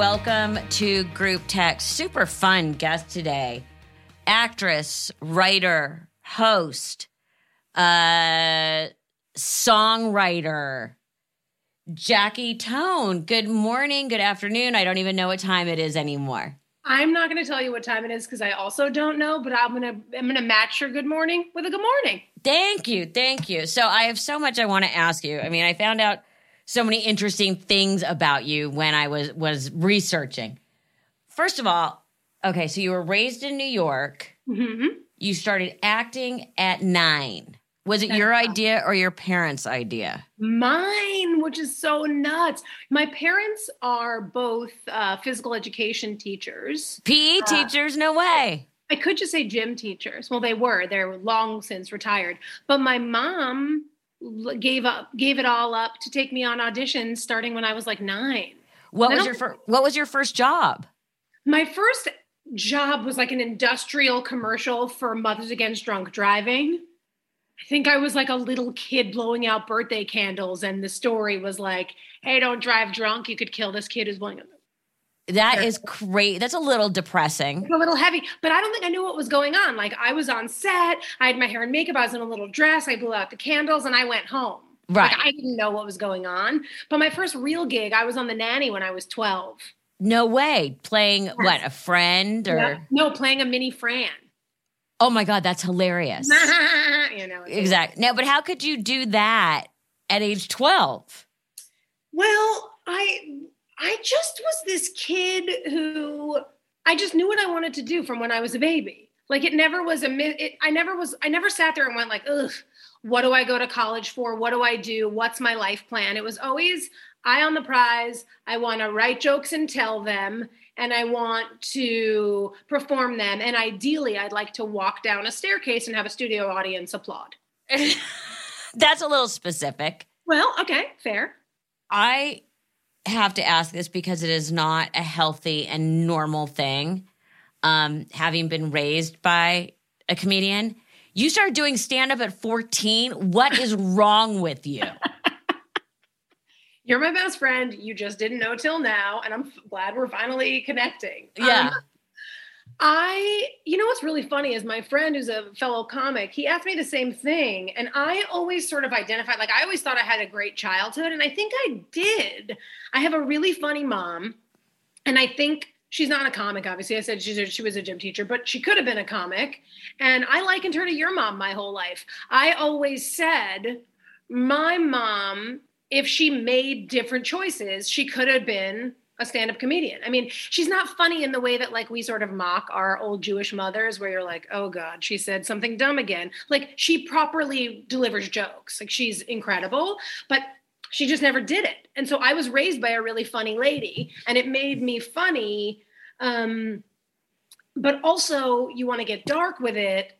welcome to Group Text. Super fun guest today. Actress, writer, host, uh, songwriter, Jackie Tohn. Good morning, good afternoon. I don't even know what time it is anymore. I'm not going to tell you what time it is because I also don't know, but I'm going to I'm going to match your good morning with a good morning. Thank you. Thank you. So I have so much I want to ask you. I mean, I found out so many interesting things about you when I was was researching. First of all, okay, so you were raised in New York. Mm-hmm. You started acting at 9. Was it That's your right. idea or your parents' idea? Mine, which is so nuts. My parents are both uh, physical education teachers. PE Uh, teachers, no way. I could just say gym teachers. Well, they were. They're long since retired. But my mom gave up, gave it all up to take me on auditions starting when I was like nine. What was your fir- what was your first job? My first job was like an industrial commercial for Mothers Against Drunk Driving. I think I was like a little kid blowing out birthday candles, and the story was like, "Hey, don't drive drunk. You could kill this kid who's blowing." That is great. That's a little depressing. It's a little heavy, but I don't think I knew what was going on. Like I was on set, I had my hair and makeup, I was in a little dress, I blew out the candles, and I went home. Right. Like I didn't know what was going on. But my first real gig, I was on the nanny when I was twelve. No way. Playing what, a friend or Yeah. No, playing a mini Fran. Oh my god, that's hilarious. you know, exactly. No, but how could you do that at age 12? Well, I I just was this kid who I just knew what I wanted to do from when I was a baby. Like it never was a it, I never was I never sat there and went like, "Ugh, what do I go to college for? What do I do? What's my life plan?" It was always eye on the prize. I want to write jokes and tell them and I want to perform them and ideally I'd like to walk down a staircase and have a studio audience applaud. that's a little specific. Well, okay, fair. I have to ask this because it is not a healthy and normal thing. Um, having been raised by a comedian, you started doing stand up at 14. What is wrong with you? You're my best friend. You just didn't know till now, and I'm f- glad we're finally connecting. Yeah. Um, I, you know, what's really funny is my friend who's a fellow comic, he asked me the same thing. And I always sort of identified, like, I always thought I had a great childhood. And I think I did. I have a really funny mom. And I think she's not a comic, obviously. I said she's a, she was a gym teacher, but she could have been a comic. And I likened her to your mom my whole life. I always said, my mom, if she made different choices, she could have been a stand-up comedian. I mean, she's not funny in the way that like we sort of mock our old Jewish mothers where you're like, "Oh god, she said something dumb again." Like she properly delivers jokes. Like she's incredible, but she just never did it. And so I was raised by a really funny lady and it made me funny um but also you want to get dark with it.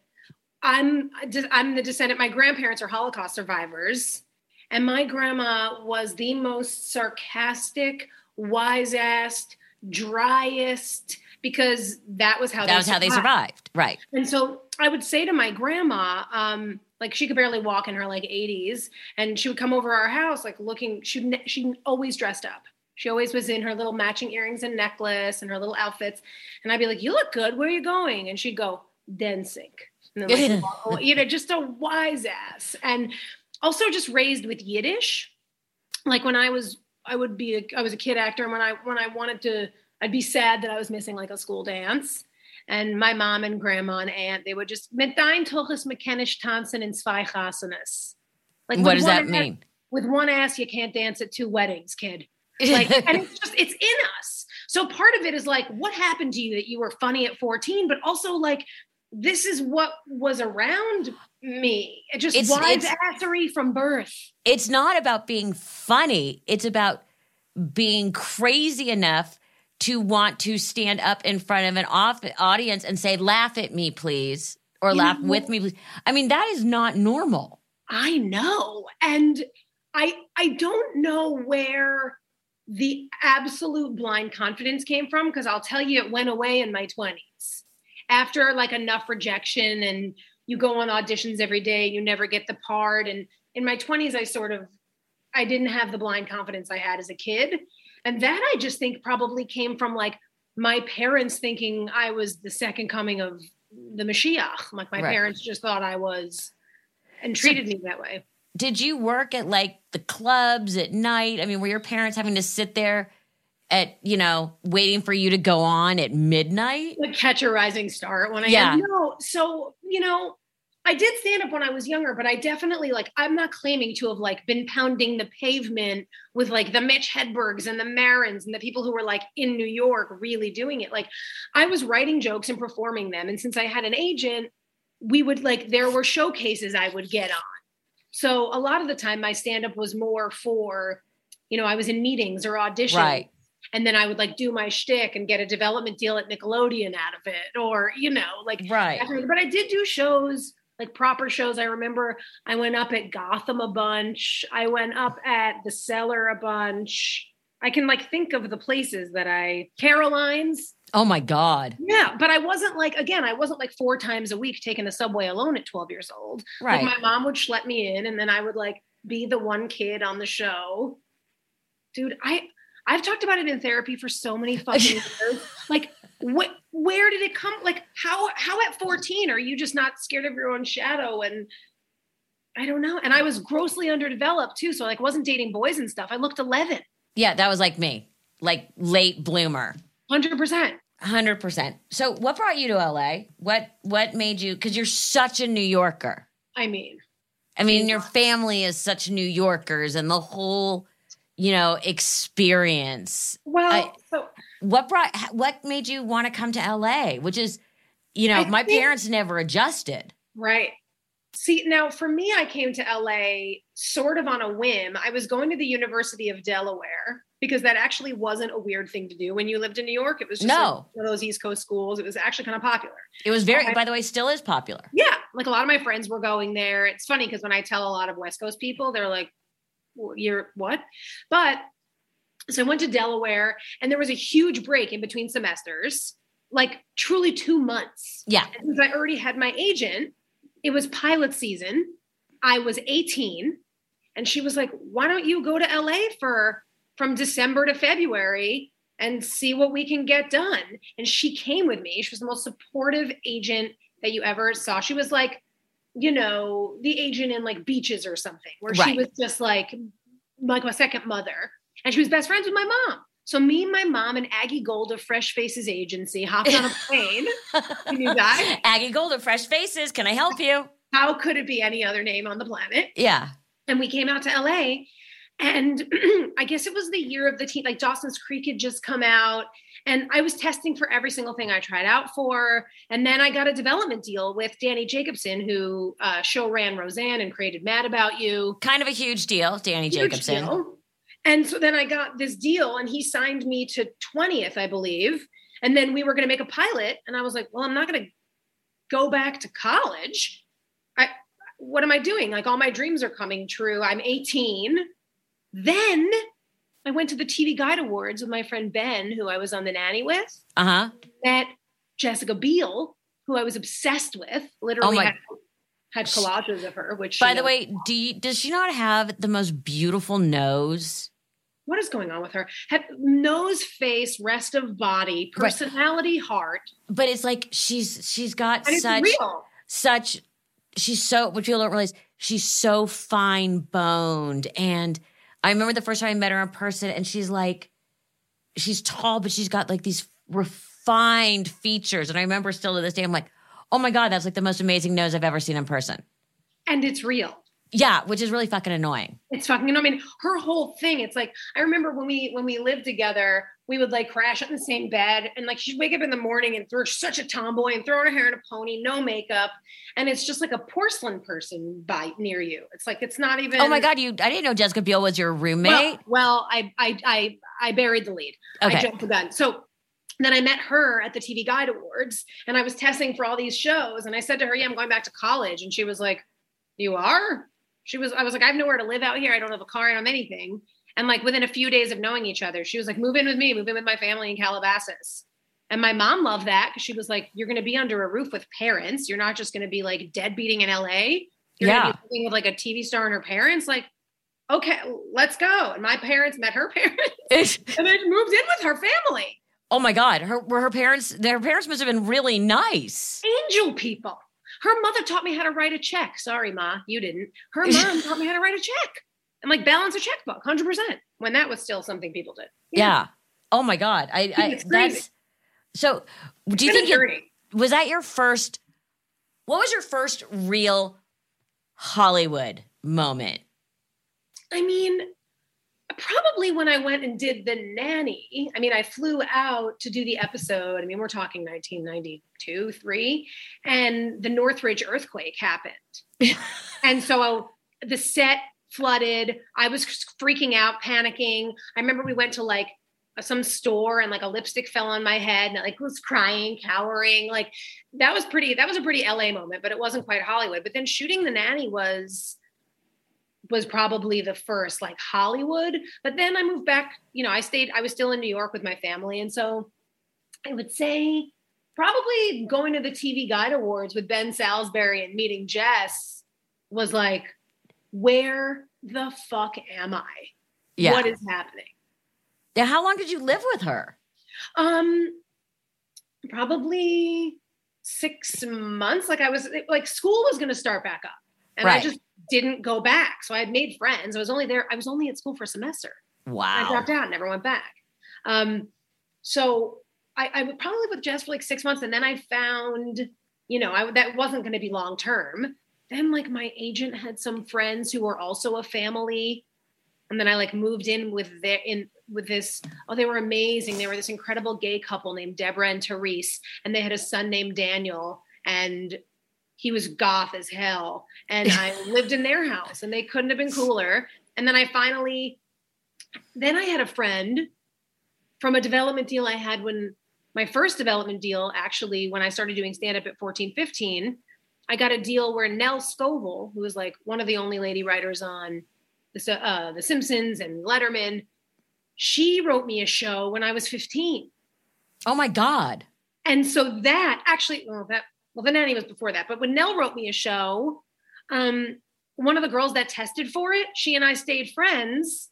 I'm I'm the descendant my grandparents are Holocaust survivors and my grandma was the most sarcastic wise ass, driest, because that was how That was how they survived. Right. And so I would say to my grandma, um, like she could barely walk in her like 80s, and she would come over our house like looking. She she always dressed up. She always was in her little matching earrings and necklace and her little outfits. And I'd be like, "You look good. Where are you going?" And she'd go, "Dancing." And then, like, you know, just a wise ass, and also just raised with Yiddish. Like when I was, I would be, a, I was a kid actor, and when I when I wanted to, I'd be sad that I was missing like a school dance. And my mom and grandma and aunt, they would just mit dein toches mechanisch tanzen in zwei chasenes. Like what does that ass- mean? With one ass, you can't dance at two weddings, kid. Like, and it's just it's in us. So part of it is like, what happened to you that you were funny at 14, but also like this is what was around me. It just It's- wise it's- assery from birth. it's not about being funny. It's about being crazy enough to want to stand up in front of an off- audience and say, laugh at me, please, or You laugh know- with me, please. I mean, that is not normal. I know. And I I don't know where the absolute blind confidence came from because I'll tell you it went away in my 20s. After like enough rejection and you go on auditions every day, you never get the part and in my 20s I sort of I didn't have the blind confidence I had as a kid. And that I just think probably came from like my parents thinking I was the second coming of the Mashiach. Like my Right. parents just thought I was and treated me that way. Did you work at like the clubs at night? I mean, were your parents having to sit there at, you know, waiting for you to go on at midnight? Like catch a rising star 1 a.m. Yeah. No. So, you know, I did stand up when I was younger, but I definitely like I'm not claiming to have like been pounding the pavement with like the Mitch Hedbergs and the Marins and the people who were like in New York really doing it. Like I was writing jokes and performing them. And since I had an agent, we would like there were showcases I would get on. So a lot of the time my stand-up was more for, you know, I was in meetings or auditions. Right. And then I would like do my shtick and get a development deal at Nickelodeon out of it, or you know, like Right. But I did do shows, like proper shows. I remember I went up at Gotham a bunch. I went up at the cellar a bunch. I can like think of the places that I Caroline's. Oh my God. Yeah, but I wasn't like again, I wasn't like four times a week taking the subway alone at 12 years old. Right. Like my mom would schlep me in and then I would like be the one kid on the show. Dude, I I've talked about it in therapy for so many fucking years. Like what where did it come like how how at 14 are you just not scared of your own shadow and I don't know. And I was grossly underdeveloped too. So like wasn't dating boys and stuff. I looked 11. yeah, that was like me, like late bloomer. 100%. Hundred percent. So, what brought you to LA? What What made you? Because you're such a New Yorker. I mean, I mean, your family is such New Yorkers, and the whole, you know, experience. well, I- so What brought? What made you want to come to LA? Which is, you know, I my think- parents never adjusted. Right. See, now for me, I came to LA sort of on a whim. I was going to the University of Delaware because that actually wasn't a weird thing to do when you lived in New York. It was just No. like one of those East Coast schools. It was actually kind of popular. It was very. By the way, still is popular. Yeah. Like a lot of my friends were going there. It's funny because when I tell a lot of West Coast people, they're like, "Well, you're what? But so I went to Delaware and there was a huge break in between semesters, like truly two months. Yeah. And since I already had my agent, it was pilot season. I was 18 and she was like, "Why don't you go to LA for from December to February and see what we can get done?" And she came with me. She was the most supportive agent that you ever saw. She was like, you know, the agent in like beaches or something, where she was just like like my second mother. And she was best friends with my mom. So me, my mom, and Aggie Gold of Fresh Faces Agency hopped on a plane. you that? Aggie Gold of Fresh Faces. Can I help you? How could it be any other name on the planet? Yeah. and we came out to LA. And I guess it was the year of the team, like Dawson's Creek had just come out. And I was testing for every single thing I tried out for. And then I got a development deal with Danny Jacobson, who uh, show ran Roseanne and created Mad About You. Kind of a huge deal, Danny Huge Jacobson. deal. And so then I got this deal, and he signed me to 20th, I believe. And then we were going to make a pilot. And I was like, well, I'm not going to go back to college. I, what am I doing? Like, all my dreams are coming true. I'm 18. Then I went to the TV Guide Awards with my friend Ben, who I was on the nanny with, Uh huh. met Jessica Biel, who I was obsessed with, literally Oh had, had collages of her, which By the way, do you, does she not have the most beautiful nose? what is going on with her? Had nose, face, rest of body, Right. personality, heart, But it's like she's she's got and such real. such she's so what people don't realize she's so fine boned and I remember the first time I met her in person and she's like she's tall but she's got like these refined features and I remember still to this day I'm like oh my god that's like the most amazing nose I've ever seen in person And it's real. Yeah which is really fucking annoying It's fucking, you know, I mean, her whole thing, it's like, I remember when we, when we lived together, we would like crash in the same bed and like she'd wake up in the morning and throw such a tomboy and throw her hair in a pony, no makeup. And it's just like a porcelain person by near you. It's like, it's not even. oh my god you I didn't know Jessica Biel was your roommate well I, I, I, I buried the lead. Okay. I jumped the gun. So then I met her at the TV Guide Awards and I was testing for all these shows. And I said to her, Yeah, I'm going back to college. And she was like, You are? She was, I was like, I have nowhere to live out here. I don't have a car. I don't have anything. And like within a few days of knowing each other, she was like, Move in with me, move in with my family in Calabasas. And my mom loved that because she was like, You're going to be under a roof with parents. You're not just going to be like deadbeating in LA. You're Yeah. going to be living with like a TV star and her parents. Like, okay, let's go. And my parents met her parents and then moved in with her family. Oh my God. Her were her parents, their parents must have been really nice. Angel people. Her mother taught me how to write a check. Sorry, Ma, you didn't. Her mom taught me how to write a check and like balance a checkbook, 100%, when that was still something people did. Yeah. Oh my God. I, I It's crazy. that's so do you think it, was that your first what was your first real Hollywood moment? I mean, probably when I went and did the nanny. I mean, I flew out to do the episode. I mean, we're talking 1992, three, and the Northridge earthquake happened. and so the set flooded. I was freaking out, panicking. I remember we went to like some store and like a lipstick fell on my head and I like was crying, cowering. Like that was pretty, that was a pretty LA moment, but it wasn't quite Hollywood. But then shooting the nanny was was probably the first like Hollywood. But then I moved back, you know, I stayed, I was still in New York with my family. And so I would say probably going to the TV Guide Awards with Ben Salisbury and meeting Jess was like, where the fuck am I? Yeah. What is happening? Yeah, how long did you live with her? Um, probably six months. Like I was like school was going to start back up, and I just didn't go back. So I had made friends. I was only there. I was only at school for a semester. Wow. I dropped out, and never went back. Um, so I, I would probably live with Jess for like six months, and then I found, you know, I that wasn't going to be long term. Then like my agent had some friends who were also a family, and then I like moved in with their in with this. Oh, they were amazing. They were this incredible gay couple named Deborah and Therese, and they had a son named Daniel, and he was goth as hell. And I lived in their house, and they couldn't have been cooler. And then I finally then I had a friend from a development deal I had when my first development deal, actually, when I started doing stand up at 14, 15, I got a deal where Nell Scovell, who was like one of the only lady writers on the, uh, the Simpsons and Letterman, she wrote me a show when I was 15. Oh my God. And so that actually, well, that well, the nanny was before that, but when Nell wrote me a show, um, one of the girls that tested for it, she and I stayed friends.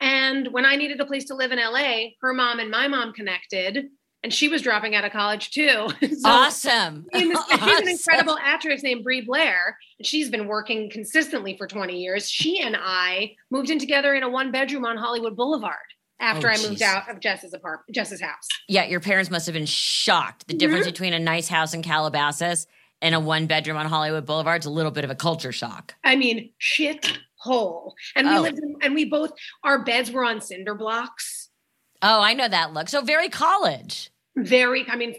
And when I needed a place to live in LA, her mom and my mom connected, and she was dropping out of college too. so awesome. she's Awesome. an incredible actress named Brie Blair, and she's been working consistently for 20 years. She and I moved in together in a one bedroom on Hollywood Boulevard after Oh, I moved geez. out of Jess's apartment, Jess's house. Yeah, your parents must have been shocked. The Mm-hmm. difference between a nice house in Calabasas and a one bedroom on Hollywood Boulevard is a little bit of a culture shock. I mean, shit hole. And we Oh. lived in, and we both, our beds were on cinder blocks. Oh, I know that look. So very college. Very, I mean,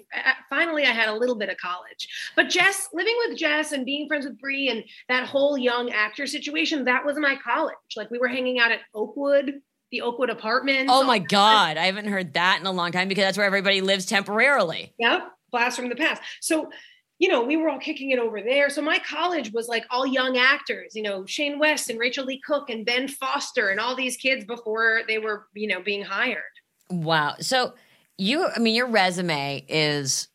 finally I had a little bit of college. But Jess, living with Jess and being friends with Brie and that whole young actor situation, that was my college. Like we were hanging out at Oakwood, the Oakwood apartments. Oh my God. I haven't heard that in a long time because that's where everybody lives temporarily. Yep, blast from the past. So, you know, we were all kicking it over there. So my college was like all young actors, you know, Shane West and Rachael Leigh Cook and Ben Foster and all these kids before they were, you know, being hired. Wow. So you, I mean, your resume is,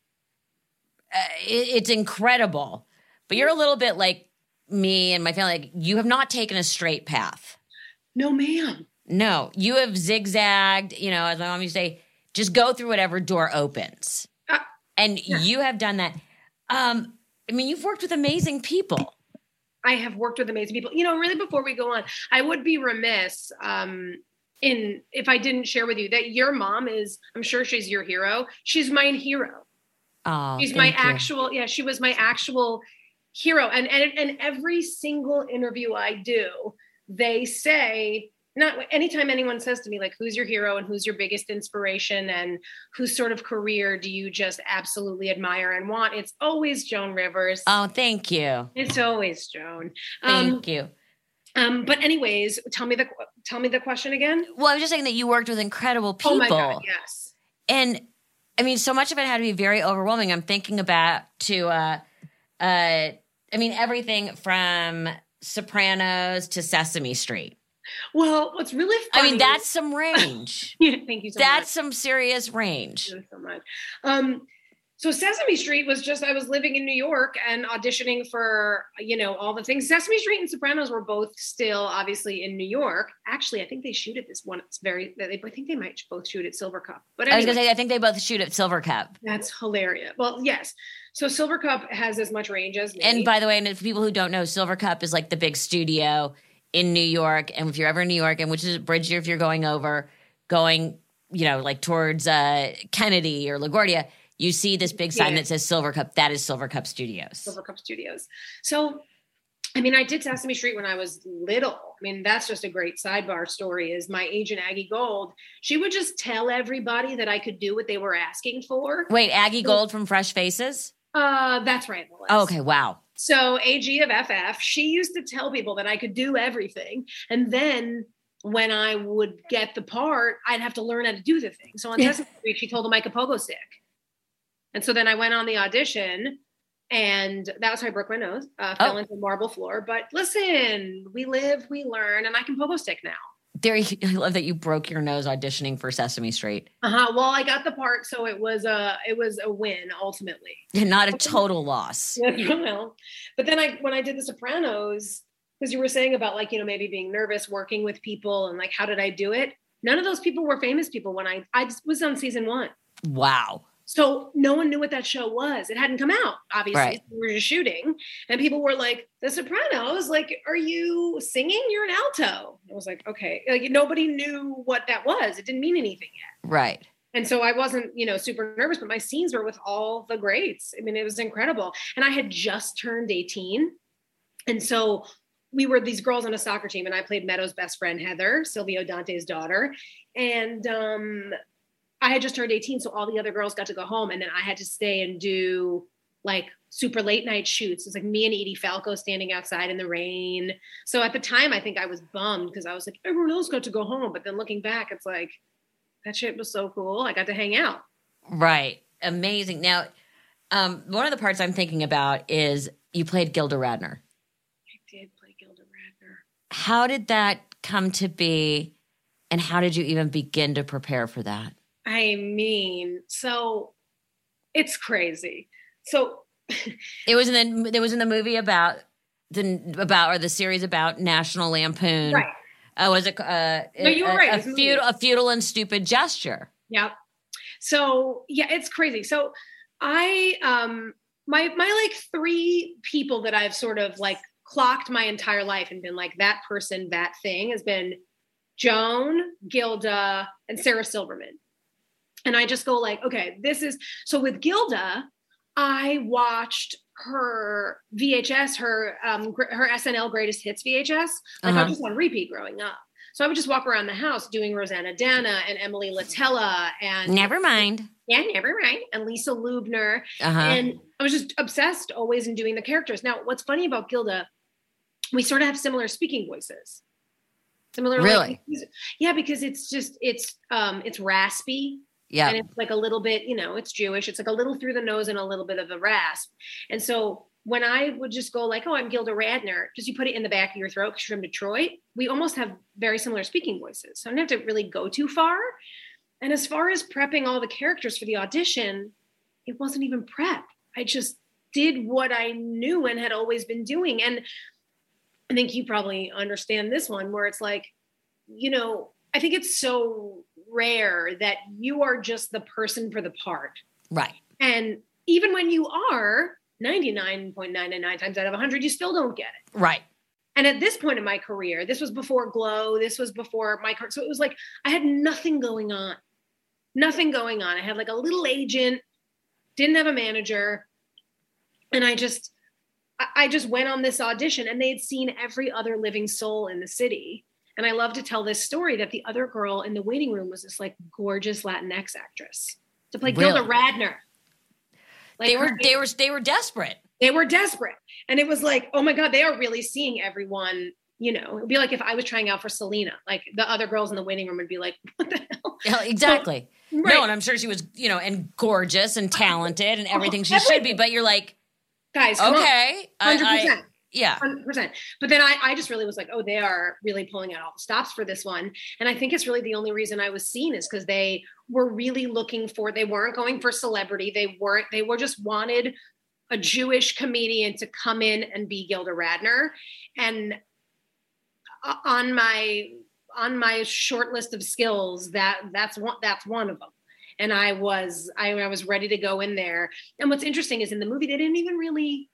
uh, it, it's incredible, but you're a little bit like me and my family. Like you have not taken a straight path. No, ma'am. No, you have zigzagged. You know, as my mom used to say, just go through whatever door opens, Uh, and yeah. you have done that. Um, I mean, you've worked with amazing people. I have worked with amazing people. You know, really before we go on, I would be remiss um in if I didn't share with you that your mom is, I'm sure she's your hero. She's my hero. Oh, She's my you. actual, yeah, she was my actual hero. And and and every single interview I do, they say, not anytime anyone says to me, like, who's your hero and who's your biggest inspiration and whose sort of career do you just absolutely admire and want? It's always Joan Rivers. Oh, thank you, it's always Joan. Um, thank you. um, but anyways, tell me the tell me the question again. Well, I was just saying that you worked with incredible people. Oh my god, yes. and I mean, so much of it had to be very overwhelming. I'm thinking about to, uh, uh, I mean, everything from Sopranos to Sesame Street. Well, what's really funny? I mean, that's some range. yeah, thank you so that's much. some serious range. Thank you so much. Um, so Sesame Street was just I was living in New York and auditioning for you know all the things. Sesame Street and Sopranos were both still obviously in New York. Actually, I think they shoot at this one. It's very. They, I think they might both shoot at Silvercup. But anyway, I was gonna say I think they both shoot at Silvercup. That's hilarious. Well, yes. So Silvercup has as much range as me. And by the way, and for people who don't know, Silvercup is like the big studio in New York. And if you're ever in New York, and which is a bridge if you're going over, going you know like towards uh, Kennedy or LaGuardia you see this big sign yeah. that says Silvercup. That is Silvercup Studios. Silver Cup Studios. So, I mean, I did Sesame Street when I was little. I mean, that's just a great sidebar story. Is my agent Aggie Gold? She would just tell everybody that I could do what they were asking for. Wait, Aggie so, Gold from Fresh Faces? Uh, that's right. Oh, okay, wow. So AG of FF, she used to tell people that I could do everything, and then when I would get the part, I'd have to learn how to do the thing. So on Sesame Street, she told them I could pogo stick. And so then I went on the audition and that was how I broke my nose, uh, oh. fell into the marble floor. But listen, we live, we learn, and I can pogo stick now. There, I love that you broke your nose auditioning for Sesame Street. Uh huh. Well, I got the part, so it was a it was a win ultimately. Not a total loss. well, but then I when I did The Sopranos, because you were saying about like you know maybe being nervous working with people and like how did I do it? None of those people were famous people when I I was on season one. Wow. So no one knew what that show was. It hadn't come out, obviously. Right. We were just shooting. And people were like, The Sopranos, like, are you singing? You're an alto. I was like, okay. Like nobody knew what that was. It didn't mean anything yet. Right. And so I wasn't, you know, super nervous, but my scenes were with all the greats. I mean, it was incredible. And I had just turned 18. And so we were these girls on a soccer team, and I played Meadow's best friend, Heather, Silvio Dante's daughter. And um, I had just turned 18, so all the other girls got to go home, and then I had to stay and do like super late night shoots. It's like me and Edie Falco standing outside in the rain. So at the time, I think I was bummed because I was like, everyone else got to go home. But then looking back, it's like that shit was so cool. I got to hang out. Right. Amazing. Now, um, one of the parts I'm thinking about is you played Gilda Radner. I did play Gilda Radner. How did that come to be? And how did you even begin to prepare for that? I mean, so it's crazy. So it was in the it was in the movie about the about or the series about National Lampoon. Right. Oh, was it? Uh, no, you were a, right. A, futile, a futile and stupid gesture. Yep. So yeah, it's crazy. So I um my my like three people that I've sort of like clocked my entire life and been like that person, that thing has been Joan, Gilda, and Sarah Silverman. And I just go like, okay, this is so with Gilda, I watched her VHS, her um, her SNL Greatest Hits VHS. Like uh-huh. I was just on repeat growing up. So I would just walk around the house doing Roseannadanna and Emily Latella and never mind. Yeah, never mind. And Lisa Loopner. Uh-huh. And I was just obsessed always in doing the characters. Now, what's funny about Gilda, we sort of have similar speaking voices. Similar, really? Like, yeah, because it's just it's um it's raspy yeah. And it's like a little bit, you know, it's Jewish. It's like a little through the nose and a little bit of a rasp. And so when I would just go like, oh, I'm Gilda Radner, because you put it in the back of your throat because you're from Detroit, we almost have very similar speaking voices. So I don't have to really go too far. And as far as prepping all the characters for the audition, it wasn't even prep. I just did what I knew and had always been doing. And I think you probably understand this one where it's like, you know, I think it's so rare that you are just the person for the part. Right. And even when you are 99.99 times out of 100, you still don't get it. Right. And at this point in my career, this was before Glow, this was before my so it was like I had nothing going on. Nothing going on. I had like a little agent, didn't have a manager, and I just I just went on this audition and they had seen every other living soul in the city and I love to tell this story that the other girl in the waiting room was this like gorgeous Latinx actress to play really? Gilda Radner. Like they were her, they were they were desperate. They were desperate. And it was like, oh my God, they are really seeing everyone. You know, it'd be like if I was trying out for Selena, like the other girls in the waiting room would be like, what the hell? Yeah, exactly. So, right. No, and I'm sure she was, you know, and gorgeous and talented and oh, everything she should be. But you're like, guys, okay, hundred percent. Yeah. 100%. But then I, I just really was like, oh, they are really pulling out all the stops for this one. And I think it's really the only reason I was seen is because they were really looking for they weren't going for celebrity they weren't they were just wanted a jewish comedian to come in and be gilda radner and uh, on my on my short list of skills that that's one that's one of them and i was I, I was ready to go in there and what's interesting is in the movie they didn't even really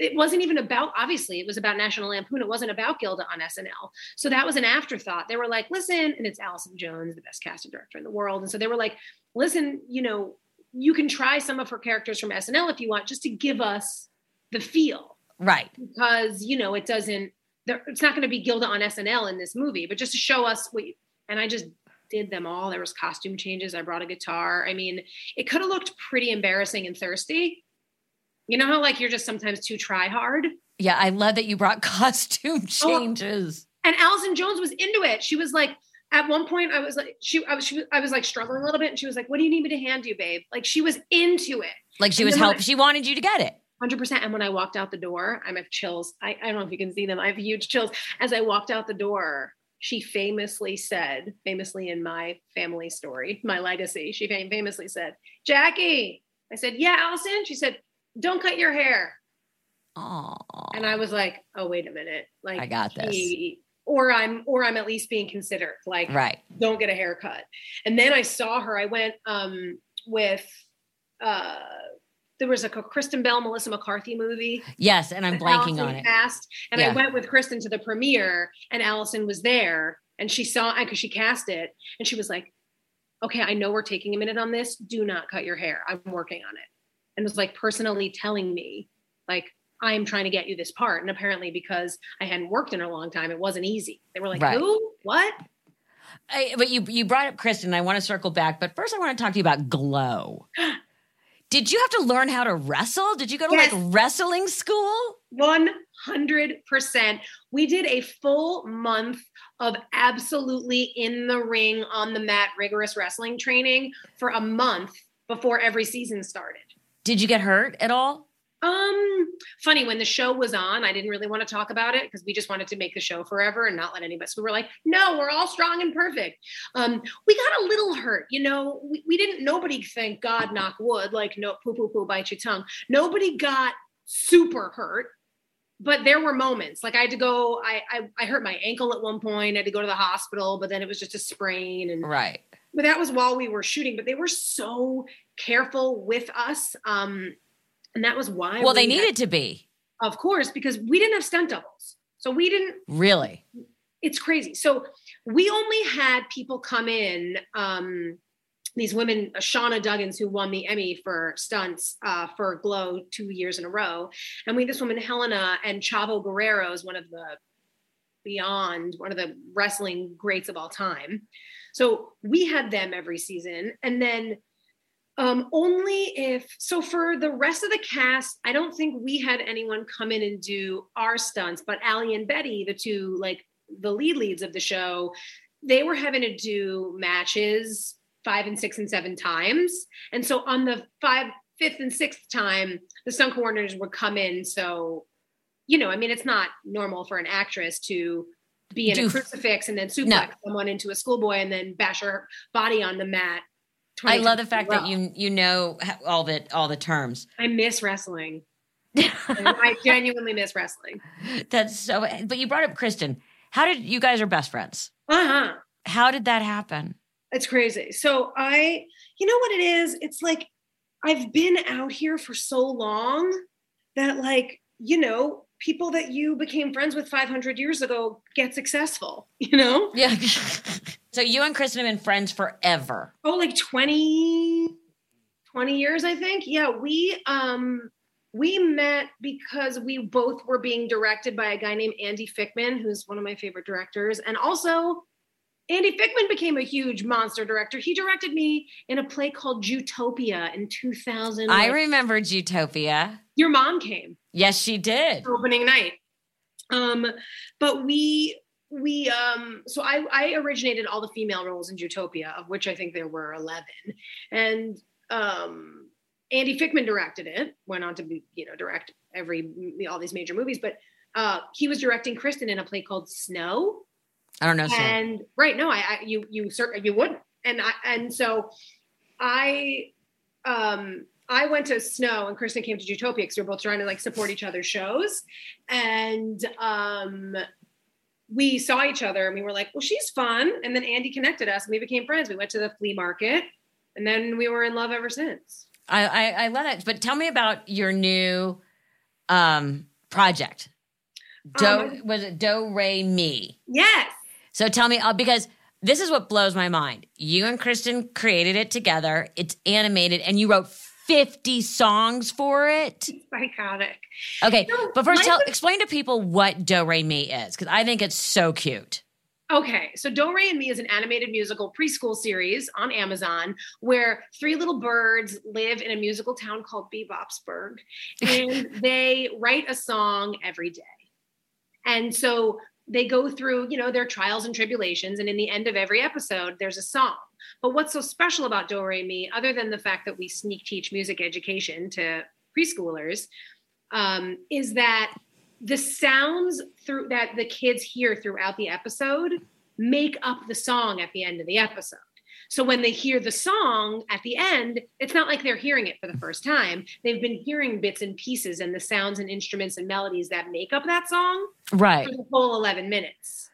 it wasn't even about obviously it was about national lampoon. It wasn't about gilda on snl so that was an afterthought. They were like listen and it's allison jones the best casting director in the world. And so they were like listen you know you can try some of her characters from snl if you want just to give us the feel. Right. Because you know it doesn't it's not going to be gilda on snl in this movie but just to show us what you, and i just did them all. There was costume changes. I brought a guitar. I mean it could have looked pretty embarrassing and thirsty you know how like you're just sometimes too try hard? Yeah, I love that you brought costume oh, changes. Oh, and Allison Jones was into it. She was like, at one point, I was like, she, I was, she was, I was like struggling a little bit, and she was like, "What do you need me to hand you, babe?" Like she was into it. Like she and was help. she wanted you to get it. Hundred percent. And when I walked out the door, I'm have chills. I, I don't know if you can see them. I have huge chills. As I walked out the door, she famously said, famously in my family story, my legacy, she famously said, "Jackie." I said, "Yeah, Allison." She said, don't cut your hair. Oh. And I was like, oh, wait a minute. Like I got this. or I'm or I'm at least being considered. Like right. don't get a haircut. And then I saw her. I went um with uh there was a Kristen Bell, Melissa McCarthy movie. Yes, and I'm blanking Allison on it. Cast, and yeah. I went with Kristen to the premiere, and Allison was there, and she saw because she cast it, and she was like, "Okay, I know we're taking a minute on this. Do not cut your hair. I'm working on it." And was like personally telling me like I'm trying to get you this part. And apparently, because I hadn't worked in a long time, it wasn't easy. They were like, right. "Who? What?" I, but you you brought up Kristen. I want to circle back, but first I want to talk to you about Glow. Did you have to learn how to wrestle? Did you go to yes. like wrestling school? One hundred percent. We did a full month of absolutely in the ring on the mat rigorous wrestling training for a month before every season started. Did you get hurt at all? Um, funny when the show was on, I didn't really want to talk about it because we just wanted to make the show forever and not let anybody. So we were like, no, we're all strong and perfect. Um, we got a little hurt, you know. We, we didn't. Nobody, thank God, knock wood, like no poo poo poo, bite your tongue. Nobody got super hurt, but there were moments. Like I had to go. I, I I hurt my ankle at one point. I had to go to the hospital, but then it was just a sprain and right. But that was while we were shooting. But they were so careful with us. Um, and that was why. Well, we they needed had, to be. Of course, because we didn't have stunt doubles. So we didn't. Really? It's crazy. So we only had people come in. Um, these women, Shauna Duggins, who won the Emmy for stunts uh, for Glow two years in a row, and we this woman Helena and Chavo Guerrero is one of the beyond one of the wrestling greats of all time. So we had them every season, and then um, only if so for the rest of the cast, I don't think we had anyone come in and do our stunts, but Allie and Betty, the two like the lead leads of the show, they were having to do matches five and six and seven times. And so on the five, fifth and sixth time, the stunt coordinators would come in. So, you know, I mean, it's not normal for an actress to be in do, a crucifix and then suplex no. someone into a schoolboy and then bash her body on the mat I love the fact that you you know all the all the terms. I miss wrestling. I genuinely miss wrestling. That's so. But you brought up Kristen. How did you guys are best friends? Uh huh. How did that happen? It's crazy. So I, you know what it is? It's like I've been out here for so long that like you know people that you became friends with 500 years ago get successful. You know? Yeah. So you and Kristen have been friends forever. Oh, like 20, 20 years, I think. Yeah, we um we met because we both were being directed by a guy named Andy Fickman, who's one of my favorite directors. And also, Andy Fickman became a huge monster director. He directed me in a play called Jewtopia in 2000. I remember Jewtopia. Your mom came. Yes, she did. Opening night. Um, but we we um so I I originated all the female roles in Jewtopia, of which I think there were 11. And um Andy Fickman directed it, went on to be, you know, direct every all these major movies, but uh he was directing Kristen in a play called Snow. I don't know. And right, no, I, I you you you wouldn't. and I and so I um I went to Snow and Kristen came to Jewtopia because we are both trying to like support each other's shows. And um we saw each other and we were like, well, she's fun. And then Andy connected us and we became friends. We went to the flea market and then we were in love ever since. I, I, I love that. But tell me about your new um project. Do um, was it Do Re Mi? Yes. So tell me, uh, because this is what blows my mind. You and Kristen created it together. It's animated, and you wrote 50 songs for it. Psychotic. Okay, no, but first, tell, explain to people what Do Re Mi is, because I think it's so cute. Okay, so Do Re and Me is an animated musical preschool series on Amazon where three little birds live in a musical town called Bebopsburg, and they write a song every day. And so they go through, you know, their trials and tribulations. And in the end of every episode, there's a song. But what's so special about Do Re Mi, other than the fact that we sneak teach music education to preschoolers, um, is that the sounds through that the kids hear throughout the episode make up the song at the end of the episode. So when they hear the song at the end, it's not like they're hearing it for the first time. They've been hearing bits and pieces and the sounds and instruments and melodies that make up that song right. for the whole 11 minutes.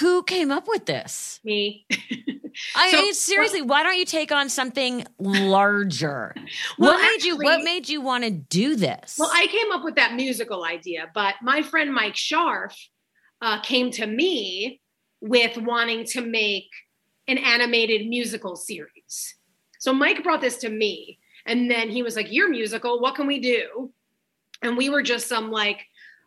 Who came up with this? Me. I so, mean, seriously, well, why don't you take on something larger? well, what made actually, you what made you want to do this? Well, I came up with that musical idea, but my friend Mike Scharf uh, came to me with wanting to make an animated musical series. So Mike brought this to me, and then he was like, You're musical, what can we do? And we were just some like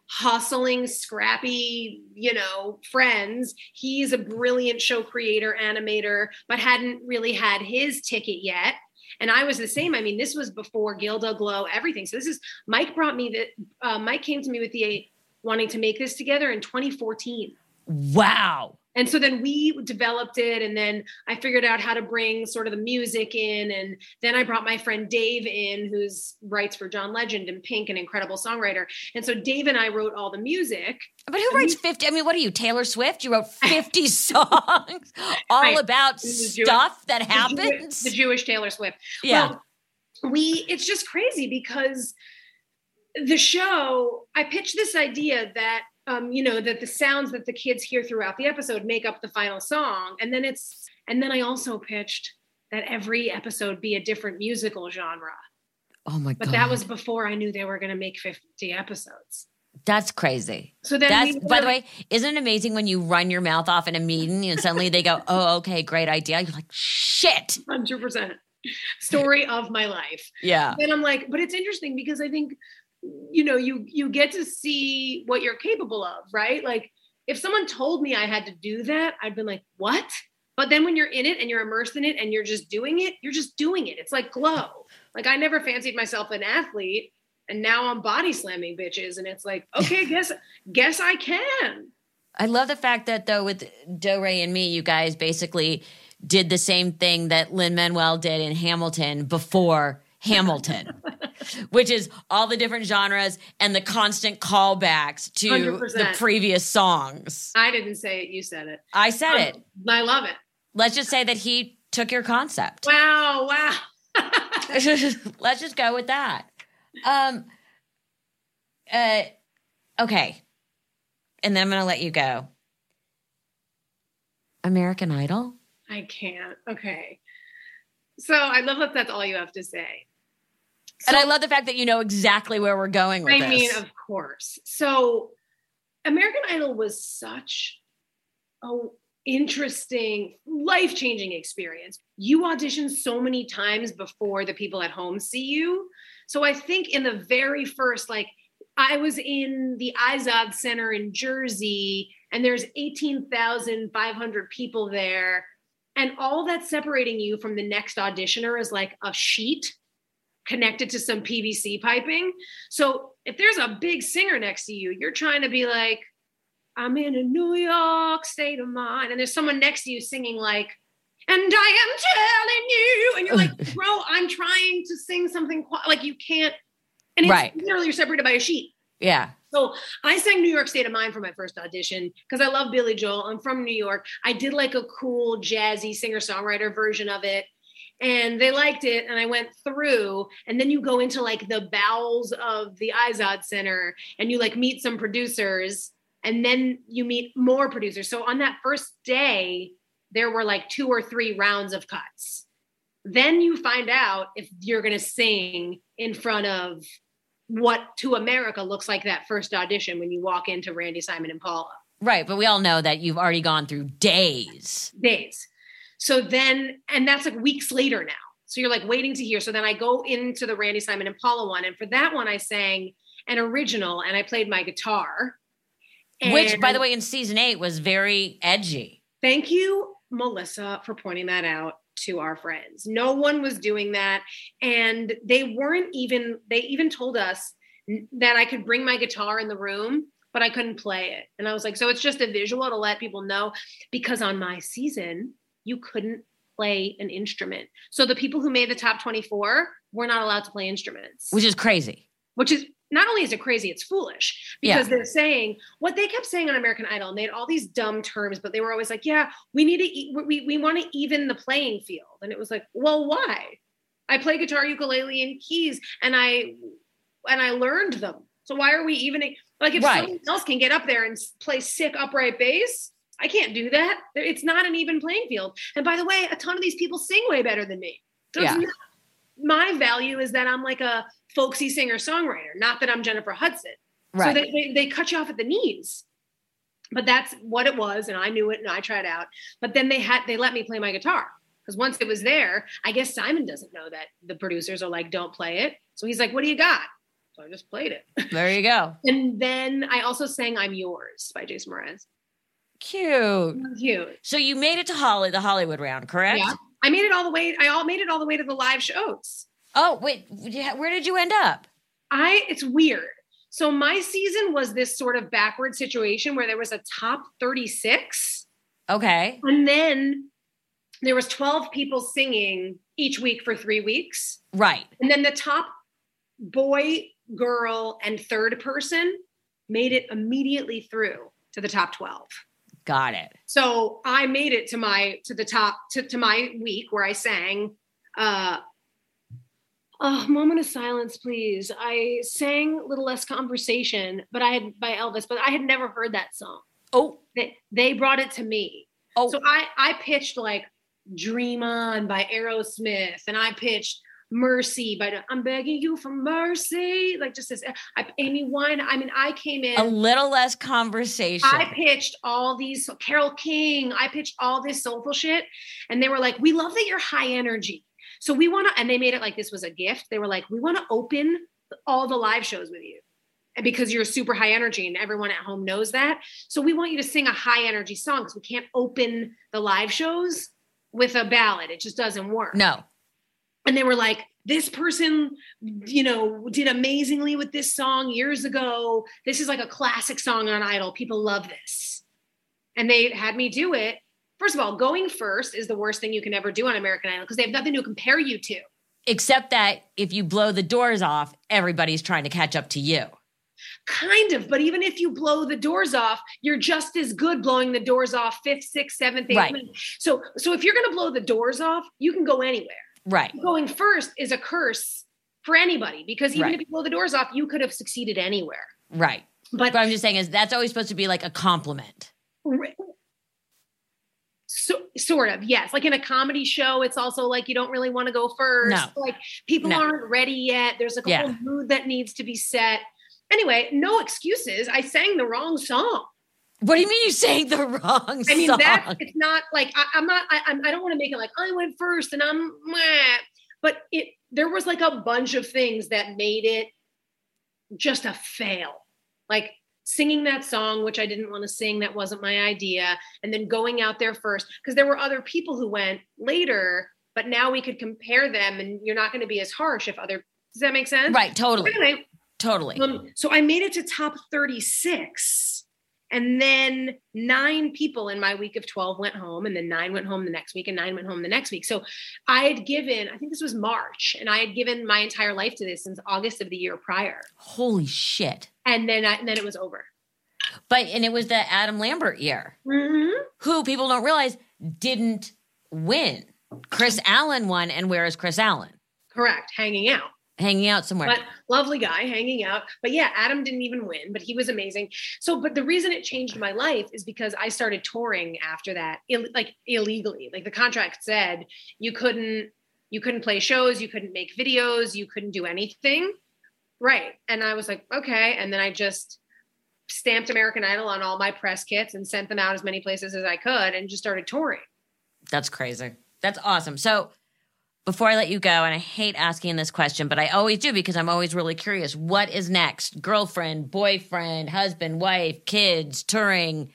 hustling, scrappy, you know, friends. He's a brilliant show creator, animator, but hadn't really had his ticket yet. And I was the same. I mean, this was before Gilda Glow, everything. So this is Mike brought me that. Uh, Mike came to me with the wanting to make this together in 2014. Wow. And so then we developed it, and then I figured out how to bring sort of the music in. And then I brought my friend Dave in, who's writes for John Legend and Pink, an incredible songwriter. And so Dave and I wrote all the music. But who writes 50? I mean, what are you, Taylor Swift? You wrote 50 songs all right. about stuff that happens? The, Jewish Taylor Swift. Yeah. Well, we, it's just crazy because the show, I pitched this idea that um, you know, that the sounds that the kids hear throughout the episode make up the final song. And then it's, and then I also pitched that every episode be a different musical genre. Oh my but God. But that was before I knew they were going to make 50 episodes. That's crazy. So then, That's, we by the way, isn't it amazing when you run your mouth off in a meeting and suddenly they go, "Oh, okay, great idea." You're like, "Shit." Hundred percent. Story of my life. Yeah. And I'm like, but it's interesting because I think you know you you get to see what you're capable of right? Like if someone told me i had to do that i'd been like what? But then when you're in it and you're immersed in it and you're just doing it you're just doing it. It's like glow. Like i never fancied myself an athlete and now i'm body slamming bitches and it's like okay guess guess i can. I love the fact that though with do re and me you guys basically did the same thing that lin manuel did in hamilton before hamilton which is all the different genres and the constant callbacks to 100%. the previous songs. I didn't say it, you said it. I said um, it. I love it. Let's just say that he took your concept. Wow, wow. Let's just go with that. Um uh okay. And then I'm going to let you go. American Idol? I can't. Okay. So I love that that's all you have to say. So, and I love the fact that you know exactly where we're going with I this. mean, of course. So American Idol was such a interesting, life-changing experience. You audition so many times before the people at home see you. So I think in the very first, like I was in the Izod Center in Jersey, and there's 18,500 people there. And all that's separating you from the next auditioner is like a sheet connected to some PVC piping. So if there's a big singer next to you, you're trying to be like, I'm in a New York state of mind. And there's someone next to you singing like, and I am telling you. And you're like, bro, I'm trying to sing something like you can't. And it's right. literally you're separated by a sheet. Yeah. So I sang New York State of Mind for my first audition because I love Billy Joel. I'm from New York. I did like a cool jazzy singer songwriter version of it. And they liked it, and I went through. And then you go into like the bowels of the Izod Center, and you like meet some producers, and then you meet more producers. So on that first day, there were like two or three rounds of cuts. Then you find out if you're going to sing in front of what to America looks like that first audition when you walk into Randy Simon and Paula. Right, but we all know that you've already gone through days. Days. So then, and that's like weeks later now. So you're like waiting to hear. So then I go into the Randy Simon and Paula one. And for that one, I sang an original and I played my guitar. Which, by the way, in season eight was very edgy. Thank you, Melissa, for pointing that out to our friends. No one was doing that. And they weren't even, they even told us that I could bring my guitar in the room, but I couldn't play it. And I was like, so it's just a visual to let people know because on my season, you couldn't play an instrument. So the people who made the top 24 were not allowed to play instruments, which is crazy. Which is not only is it crazy, it's foolish because yeah. they're saying what they kept saying on American Idol. And they had all these dumb terms, but they were always like, "Yeah, we need to we we want to even the playing field." And it was like, "Well, why?" I play guitar, ukulele, and keys, and I and I learned them. So why are we even like if right. someone else can get up there and play sick upright bass? I can't do that. It's not an even playing field. And by the way, a ton of these people sing way better than me. So yeah. not, my value is that I'm like a folksy singer songwriter, not that I'm Jennifer Hudson. Right. So they, they, they cut you off at the knees. But that's what it was, and I knew it, and I tried out. But then they had they let me play my guitar because once it was there, I guess Simon doesn't know that the producers are like, "Don't play it." So he's like, "What do you got?" So I just played it. There you go. and then I also sang "I'm Yours" by Jason Mraz. Cute. Cute. So you made it to Holly, the Hollywood round, correct? Yeah. I made it all the way. I all made it all the way to the live shows. Oh wait, where did you end up? I. It's weird. So my season was this sort of backward situation where there was a top 36. Okay. And then there was 12 people singing each week for 3 weeks. Right. And then the top boy, girl and third person made it immediately through to the top 12. Got it. So I made it to my to the top to, to my week where I sang uh Oh, moment of silence, please. I sang Little Less Conversation, but I had by Elvis, but I had never heard that song. Oh. They, they brought it to me. Oh. So I I pitched like Dream On by Aerosmith, and I pitched mercy but i'm begging you for mercy. Like just this I, amy wine i mean i came in a little less conversation. I pitched all these Carole king i pitched all this soulful shit and they were like we love that you're high energy. So we want to and they made it like this was a gift. They were like we want to open all the live shows with you and because you're super high energy and everyone at home knows that. So we want you to sing a high energy song because we can't open the live shows with a ballad. It just doesn't work. No and they were like this person you know did amazingly with this song years ago. This is like a classic song on idol. People love this. And they had me do it. First of all going first is the worst thing you can ever do on american idol because they have nothing to compare you to. Except that if you blow the doors off everybody's trying to catch up to you. Kind of but even if you blow the doors off you're just as good blowing the doors off fifth sixth seventh eighth right. so so if you're going to blow the doors off you can go anywhere Right. Going first is a curse for anybody because even right. if you blow the doors off, you could have succeeded anywhere. Right. But what I'm just saying is that's always supposed to be like a compliment. So, sort of, yes. Like in a comedy show, it's also like you don't really want to go first. No. Like people no. aren't ready yet. There's like a yeah. whole mood that needs to be set. Anyway, no excuses. I sang the wrong song. What do you mean you sang the wrong I mean, that it's not like I, am not. I, I'm, I don't want to make it like I went first and I'm. But it there was like a bunch of things that made it just a fail. Like singing that song, which I didn't want to sing, that wasn't my idea, and then going out there first because there were other people who went later. But now we could compare them, and you're not going to be as harsh if other. Does that make sense? Right. Totally. Anyway, totally. Um, so I made it to top 36 And then nine people in my week of 12 went home, and then nine went home the next week, and nine went home the next week. So I had given, I think this was March, and I had given my entire life to this since August of the year prior. Holy shit. And then, I, and then it was over. But, and it was the Adam Lambert year, Mm-hmm. who people don't realize didn't win. Kris Allen won, and where is Kris Allen? Correct. Hanging out. Hanging out somewhere. But lovely guy hanging out. But yeah, Adam didn't even win, but he was amazing. So, but the reason it changed my life is because I started touring after that, Ill- like illegally. Like the contract said, you couldn't you couldn't play shows, you couldn't make videos, you couldn't do anything. Right. And I was like, okay. And then I just stamped American Idol on all my press kits and sent them out as many places as I could and just started touring. That's crazy. That's awesome. So before I let you go, and I hate asking this question, but I always do because I'm always really curious. What is next? Girlfriend, boyfriend, husband, wife, kids, touring,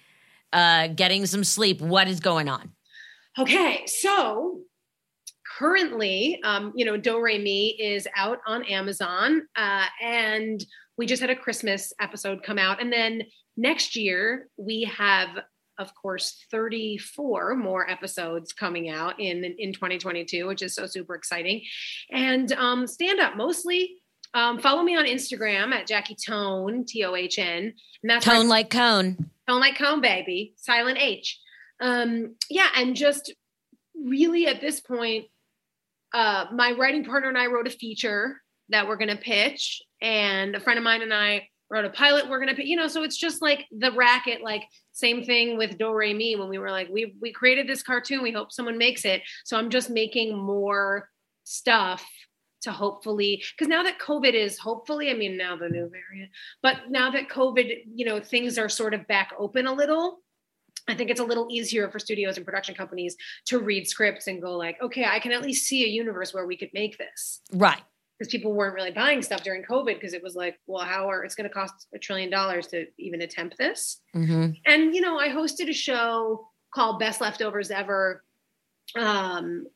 uh, getting some sleep. What is going on? Okay, so currently, um, you know, Do Re Mi is out on Amazon, uh, and we just had a Christmas episode come out, and then next year we have, of course, 34 more episodes coming out in in 2022, which is so super exciting, and um, stand up mostly. Um, follow me on Instagram at Jackie Tohn T O H N, and that's Tone like cone. Tone like cone, baby. Silent H. Um, yeah, and just really at this point, uh, my writing partner and I wrote a feature that we're gonna pitch, and a friend of mine and I wrote a pilot we're gonna you know, so it's just like the racket, like same thing with Do Re Mi when we were like, we we created this cartoon, we hope someone makes it. So I'm just making more stuff to hopefully because now that covid is hopefully i mean now the new variant but now that covid you know things are sort of back open a little i think it's a little easier for studios and production companies to read scripts and go like okay i can at least see a universe where we could make this Right. Because people weren't really buying stuff during covid because it was like well how are it's going to cost a trillion dollars to even attempt this. Hmm and you know i hosted a show called best leftovers ever um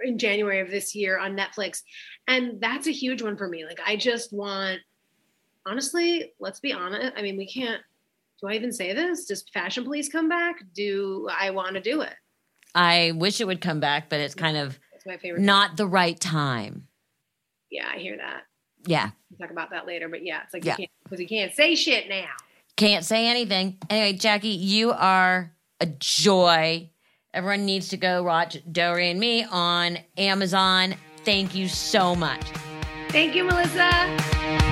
in january of this year on netflix and that's a huge one for me. Like i just want honestly let's be honest i mean we can't do i even say this? Does fashion police come back? Do i want to do it? I wish it would come back, but it's kind of that's my favorite not the right time. Yeah i hear that Yeah. we'll talk about that later but yeah it's like Yeah. you can't because you can't say shit now Can't say anything. Anyway, Jackie, you are a joy. Everyone needs to go watch Do Re Mi on Amazon. Thank you so much. thank you melissa